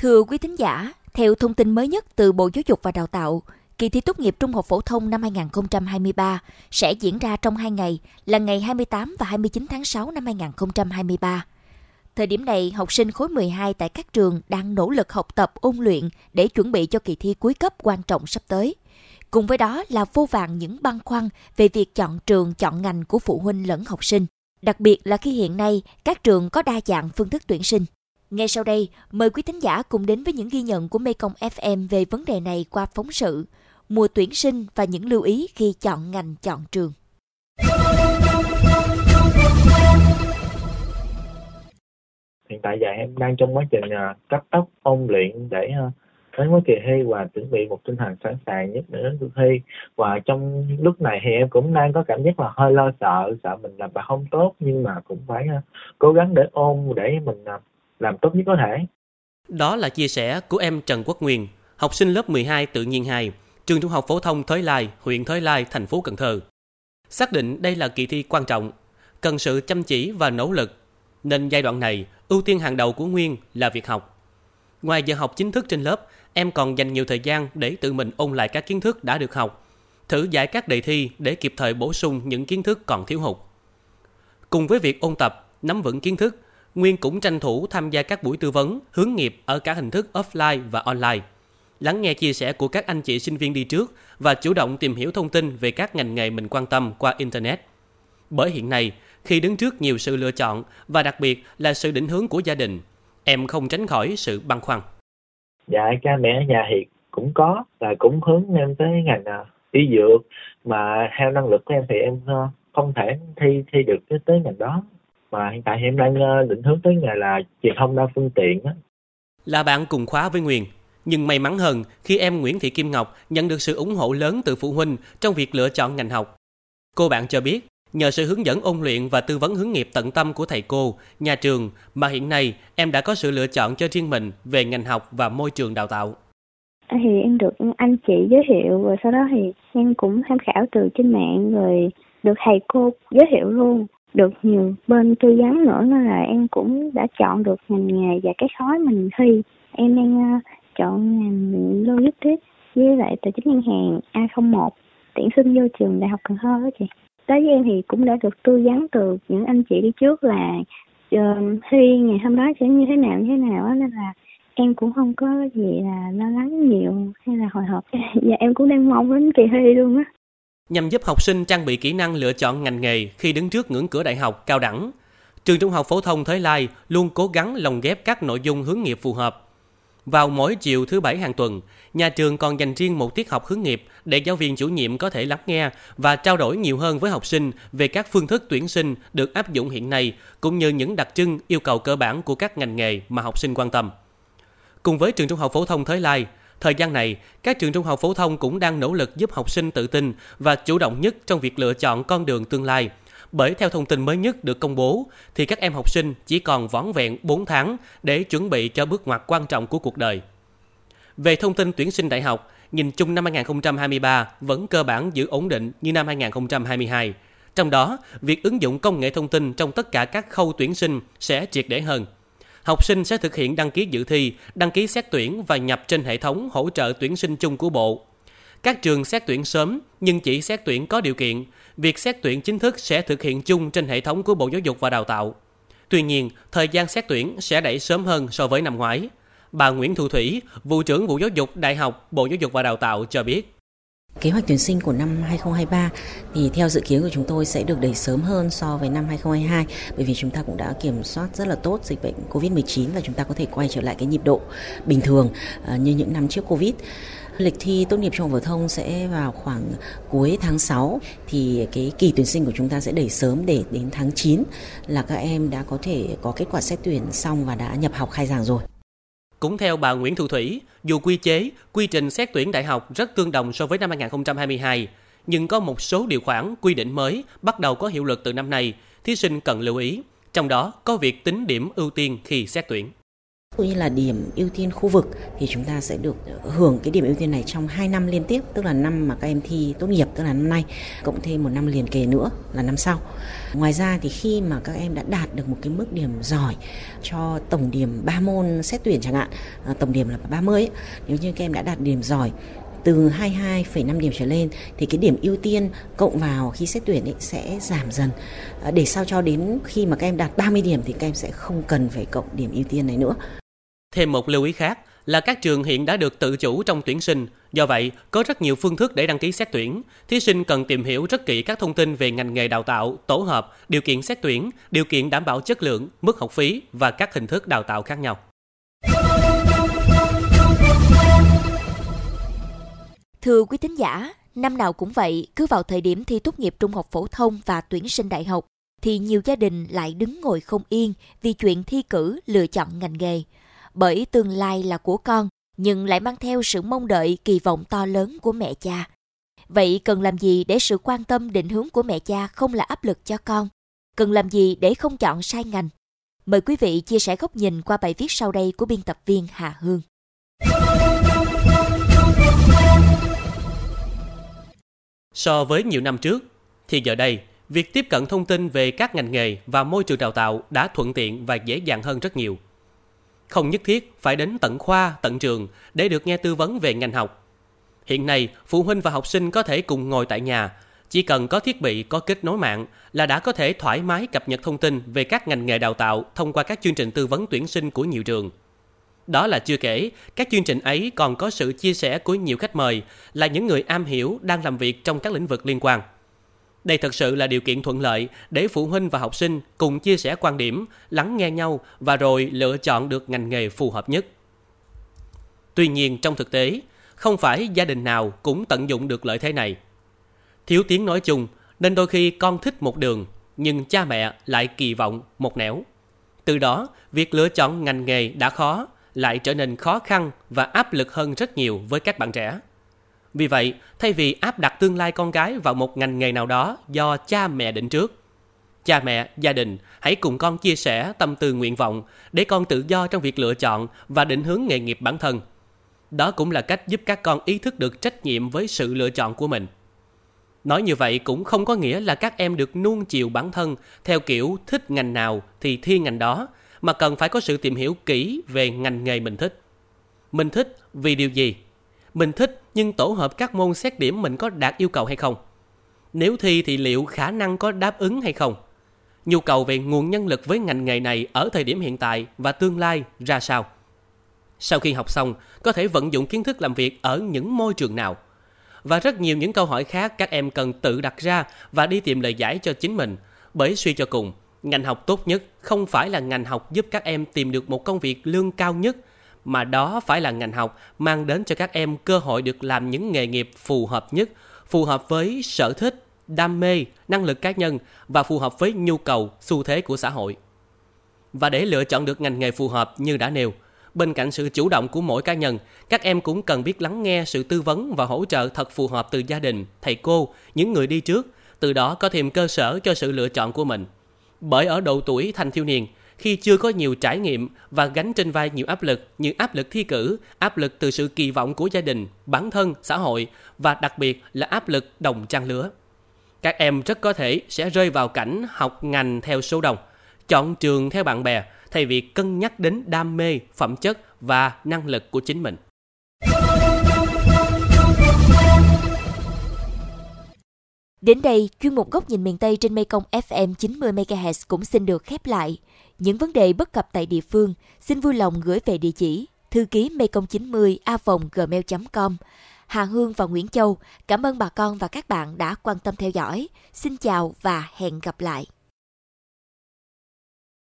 Thưa quý thính giả, theo thông tin mới nhất từ Bộ Giáo dục và Đào tạo, kỳ thi tốt nghiệp trung học phổ thông năm 2023 sẽ diễn ra trong hai ngày là ngày 28 và 29 tháng 6 năm 2023. Thời điểm này, học sinh khối 12 tại các trường đang nỗ lực học tập ôn luyện để chuẩn bị cho kỳ thi cuối cấp quan trọng sắp tới. Cùng với đó là vô vàng những băn khoăn về việc chọn trường, chọn ngành của phụ huynh lẫn học sinh. Đặc biệt là khi hiện nay các trường có đa dạng phương thức tuyển sinh. Ngay sau đây, mời quý thính giả cùng đến với những ghi nhận của Mekong FM về vấn đề này qua phóng sự Mùa tuyển sinh và những lưu ý khi chọn ngành chọn trường. Hiện tại giờ em đang trong quá trình à, cấp tốc ôn luyện để à, đến với kỳ thi và chuẩn bị một tinh thần sẵn sàng nhất để đến cuộc thi và trong lúc này thì em cũng đang có cảm giác là hơi lo sợ sợ mình làm bài không tốt nhưng mà cũng phải uh, cố gắng để ôn để mình uh, làm tốt nhất có thể. Đó là chia sẻ của em Trần Quốc Nguyên, học sinh lớp 12 tự nhiên 2, trường trung học phổ thông Thới Lai, huyện Thới Lai, thành phố Cần Thơ. Xác định đây là kỳ thi quan trọng, cần sự chăm chỉ và nỗ lực, nên giai đoạn này ưu tiên hàng đầu của Nguyên là việc học. Ngoài giờ học chính thức trên lớp, em còn dành nhiều thời gian để tự mình ôn lại các kiến thức đã được học, thử giải các đề thi để kịp thời bổ sung những kiến thức còn thiếu hụt. Cùng với việc ôn tập, nắm vững kiến thức, Nguyên cũng tranh thủ tham gia các buổi tư vấn, hướng nghiệp ở cả hình thức offline và online. Lắng nghe chia sẻ của các anh chị sinh viên đi trước và chủ động tìm hiểu thông tin về các ngành nghề mình quan tâm qua Internet. Bởi hiện nay, khi đứng trước nhiều sự lựa chọn và đặc biệt là sự định hướng của gia đình, em không tránh khỏi sự băn khoăn. Dạ, cha mẹ ở nhà thì cũng có là cũng hướng em tới ngành à, y dược mà theo năng lực của em thì em ờ, không thể thi thi được tới ngành đó mà hiện tại thì em đang uh, định hướng tới nghề là truyền thông đa phương tiện á. Là bạn cùng khóa với Nguyên, nhưng may mắn hơn khi em Nguyễn Thị Kim Ngọc nhận được sự ủng hộ lớn từ phụ huynh trong việc lựa chọn ngành học. Cô bạn cho biết, nhờ sự hướng dẫn ôn luyện và tư vấn hướng nghiệp tận tâm của thầy cô, nhà trường mà hiện nay em đã có sự lựa chọn cho riêng mình về ngành học và môi trường đào tạo. Thì em được anh chị giới thiệu rồi sau đó thì em cũng tham khảo từ trên mạng rồi được thầy cô giới thiệu luôn được nhiều bên tư vấn nữa nên là em cũng đã chọn được ngành nghề và cái khối mình thi. Em đang uh, chọn ngành logistics với lại tài chính ngân hàng A01 tuyển sinh vô trường đại học Cần Thơ đó chị. Đối với em thì cũng đã được tư vấn từ những anh chị đi trước là uh, thi ngày hôm đó sẽ như thế nào như thế nào đó, nên là em cũng không có gì là lo lắng nhiều hay là hồi hộp. Và dạ, em cũng đang mong đến kỳ thi luôn á nhằm giúp học sinh trang bị kỹ năng lựa chọn ngành nghề khi đứng trước ngưỡng cửa đại học cao đẳng. Trường Trung học phổ thông Thới Lai luôn cố gắng lồng ghép các nội dung hướng nghiệp phù hợp. Vào mỗi chiều thứ bảy hàng tuần, nhà trường còn dành riêng một tiết học hướng nghiệp để giáo viên chủ nhiệm có thể lắng nghe và trao đổi nhiều hơn với học sinh về các phương thức tuyển sinh được áp dụng hiện nay cũng như những đặc trưng yêu cầu cơ bản của các ngành nghề mà học sinh quan tâm. Cùng với trường Trung học phổ thông Thới Lai, Thời gian này, các trường trung học phổ thông cũng đang nỗ lực giúp học sinh tự tin và chủ động nhất trong việc lựa chọn con đường tương lai. Bởi theo thông tin mới nhất được công bố, thì các em học sinh chỉ còn vỏn vẹn 4 tháng để chuẩn bị cho bước ngoặt quan trọng của cuộc đời. Về thông tin tuyển sinh đại học, nhìn chung năm 2023 vẫn cơ bản giữ ổn định như năm 2022. Trong đó, việc ứng dụng công nghệ thông tin trong tất cả các khâu tuyển sinh sẽ triệt để hơn – học sinh sẽ thực hiện đăng ký dự thi, đăng ký xét tuyển và nhập trên hệ thống hỗ trợ tuyển sinh chung của Bộ. Các trường xét tuyển sớm nhưng chỉ xét tuyển có điều kiện, việc xét tuyển chính thức sẽ thực hiện chung trên hệ thống của Bộ Giáo dục và Đào tạo. Tuy nhiên, thời gian xét tuyển sẽ đẩy sớm hơn so với năm ngoái. Bà Nguyễn Thu Thủy, vụ trưởng vụ giáo dục Đại học Bộ Giáo dục và Đào tạo cho biết. Kế hoạch tuyển sinh của năm 2023 thì theo dự kiến của chúng tôi sẽ được đẩy sớm hơn so với năm 2022 bởi vì chúng ta cũng đã kiểm soát rất là tốt dịch bệnh Covid-19 và chúng ta có thể quay trở lại cái nhịp độ bình thường à, như những năm trước Covid. Lịch thi tốt nghiệp trung học phổ thông sẽ vào khoảng cuối tháng 6 thì cái kỳ tuyển sinh của chúng ta sẽ đẩy sớm để đến tháng 9 là các em đã có thể có kết quả xét tuyển xong và đã nhập học khai giảng rồi. Cũng theo bà Nguyễn Thu Thủy, dù quy chế, quy trình xét tuyển đại học rất tương đồng so với năm 2022, nhưng có một số điều khoản quy định mới bắt đầu có hiệu lực từ năm nay, thí sinh cần lưu ý. Trong đó có việc tính điểm ưu tiên khi xét tuyển. Như là điểm ưu tiên khu vực thì chúng ta sẽ được hưởng cái điểm ưu tiên này trong 2 năm liên tiếp, tức là năm mà các em thi tốt nghiệp, tức là năm nay, cộng thêm một năm liền kề nữa là năm sau. Ngoài ra thì khi mà các em đã đạt được một cái mức điểm giỏi cho tổng điểm 3 môn xét tuyển chẳng hạn, à, tổng điểm là 30 ấy, nếu như các em đã đạt điểm giỏi từ 22,5 điểm trở lên thì cái điểm ưu tiên cộng vào khi xét tuyển ấy sẽ giảm dần à, để sao cho đến khi mà các em đạt 30 điểm thì các em sẽ không cần phải cộng điểm ưu tiên này nữa. Thêm một lưu ý khác là các trường hiện đã được tự chủ trong tuyển sinh, do vậy có rất nhiều phương thức để đăng ký xét tuyển. Thí sinh cần tìm hiểu rất kỹ các thông tin về ngành nghề đào tạo, tổ hợp, điều kiện xét tuyển, điều kiện đảm bảo chất lượng, mức học phí và các hình thức đào tạo khác nhau. Thưa quý thính giả, năm nào cũng vậy, cứ vào thời điểm thi tốt nghiệp trung học phổ thông và tuyển sinh đại học, thì nhiều gia đình lại đứng ngồi không yên vì chuyện thi cử lựa chọn ngành nghề. Bởi tương lai là của con, nhưng lại mang theo sự mong đợi kỳ vọng to lớn của mẹ cha. Vậy cần làm gì để sự quan tâm định hướng của mẹ cha không là áp lực cho con? Cần làm gì để không chọn sai ngành? Mời quý vị chia sẻ góc nhìn qua bài viết sau đây của biên tập viên Hà Hương. So với nhiều năm trước, thì giờ đây, việc tiếp cận thông tin về các ngành nghề và môi trường đào tạo đã thuận tiện và dễ dàng hơn rất nhiều. Không nhất thiết phải đến tận khoa, tận trường để được nghe tư vấn về ngành học. Hiện nay, phụ huynh và học sinh có thể cùng ngồi tại nhà, chỉ cần có thiết bị có kết nối mạng là đã có thể thoải mái cập nhật thông tin về các ngành nghề đào tạo thông qua các chương trình tư vấn tuyển sinh của nhiều trường. Đó là chưa kể, các chương trình ấy còn có sự chia sẻ của nhiều khách mời là những người am hiểu đang làm việc trong các lĩnh vực liên quan. Đây thật sự là điều kiện thuận lợi để phụ huynh và học sinh cùng chia sẻ quan điểm, lắng nghe nhau và rồi lựa chọn được ngành nghề phù hợp nhất. Tuy nhiên trong thực tế, không phải gia đình nào cũng tận dụng được lợi thế này. Thiếu tiếng nói chung nên đôi khi con thích một đường nhưng cha mẹ lại kỳ vọng một nẻo. Từ đó, việc lựa chọn ngành nghề đã khó lại trở nên khó khăn và áp lực hơn rất nhiều với các bạn trẻ. Vì vậy, thay vì áp đặt tương lai con cái vào một ngành nghề nào đó do cha mẹ định trước, cha mẹ, gia đình hãy cùng con chia sẻ tâm tư nguyện vọng để con tự do trong việc lựa chọn và định hướng nghề nghiệp bản thân. Đó cũng là cách giúp các con ý thức được trách nhiệm với sự lựa chọn của mình. Nói như vậy cũng không có nghĩa là các em được nuông chiều bản thân theo kiểu thích ngành nào thì thi ngành đó, mà cần phải có sự tìm hiểu kỹ về ngành nghề mình thích. Mình thích vì điều gì? Mình thích nhưng tổ hợp các môn xét điểm mình có đạt yêu cầu hay không? Nếu thi thì liệu khả năng có đáp ứng hay không? Nhu cầu về nguồn nhân lực với ngành nghề này ở thời điểm hiện tại và tương lai ra sao? Sau khi học xong, có thể vận dụng kiến thức làm việc ở những môi trường nào? Và rất nhiều những câu hỏi khác các em cần tự đặt ra và đi tìm lời giải cho chính mình. Bởi suy cho cùng, ngành học tốt nhất không phải là ngành học giúp các em tìm được một công việc lương cao nhất, mà đó phải là ngành học mang đến cho các em cơ hội được làm những nghề nghiệp phù hợp nhất, phù hợp với sở thích, đam mê, năng lực cá nhân và phù hợp với nhu cầu, xu thế của xã hội. Và để lựa chọn được ngành nghề phù hợp như đã nêu, bên cạnh sự chủ động của mỗi cá nhân, các em cũng cần biết lắng nghe sự tư vấn và hỗ trợ thật phù hợp từ gia đình, thầy cô, những người đi trước, từ đó có thêm cơ sở cho sự lựa chọn của mình bởi ở độ tuổi thanh thiếu niên, khi chưa có nhiều trải nghiệm và gánh trên vai nhiều áp lực như áp lực thi cử, áp lực từ sự kỳ vọng của gia đình, bản thân, xã hội và đặc biệt là áp lực đồng trang lứa. Các em rất có thể sẽ rơi vào cảnh học ngành theo số đông, chọn trường theo bạn bè thay vì cân nhắc đến đam mê, phẩm chất và năng lực của chính mình. Đến đây, chuyên mục góc nhìn miền Tây trên Mekong FM 90 MHz cũng xin được khép lại. Những vấn đề bất cập tại địa phương, xin vui lòng gửi về địa chỉ thư ký mekong 90 a gmail.com. Hà Hương và Nguyễn Châu, cảm ơn bà con và các bạn đã quan tâm theo dõi. Xin chào và hẹn gặp lại.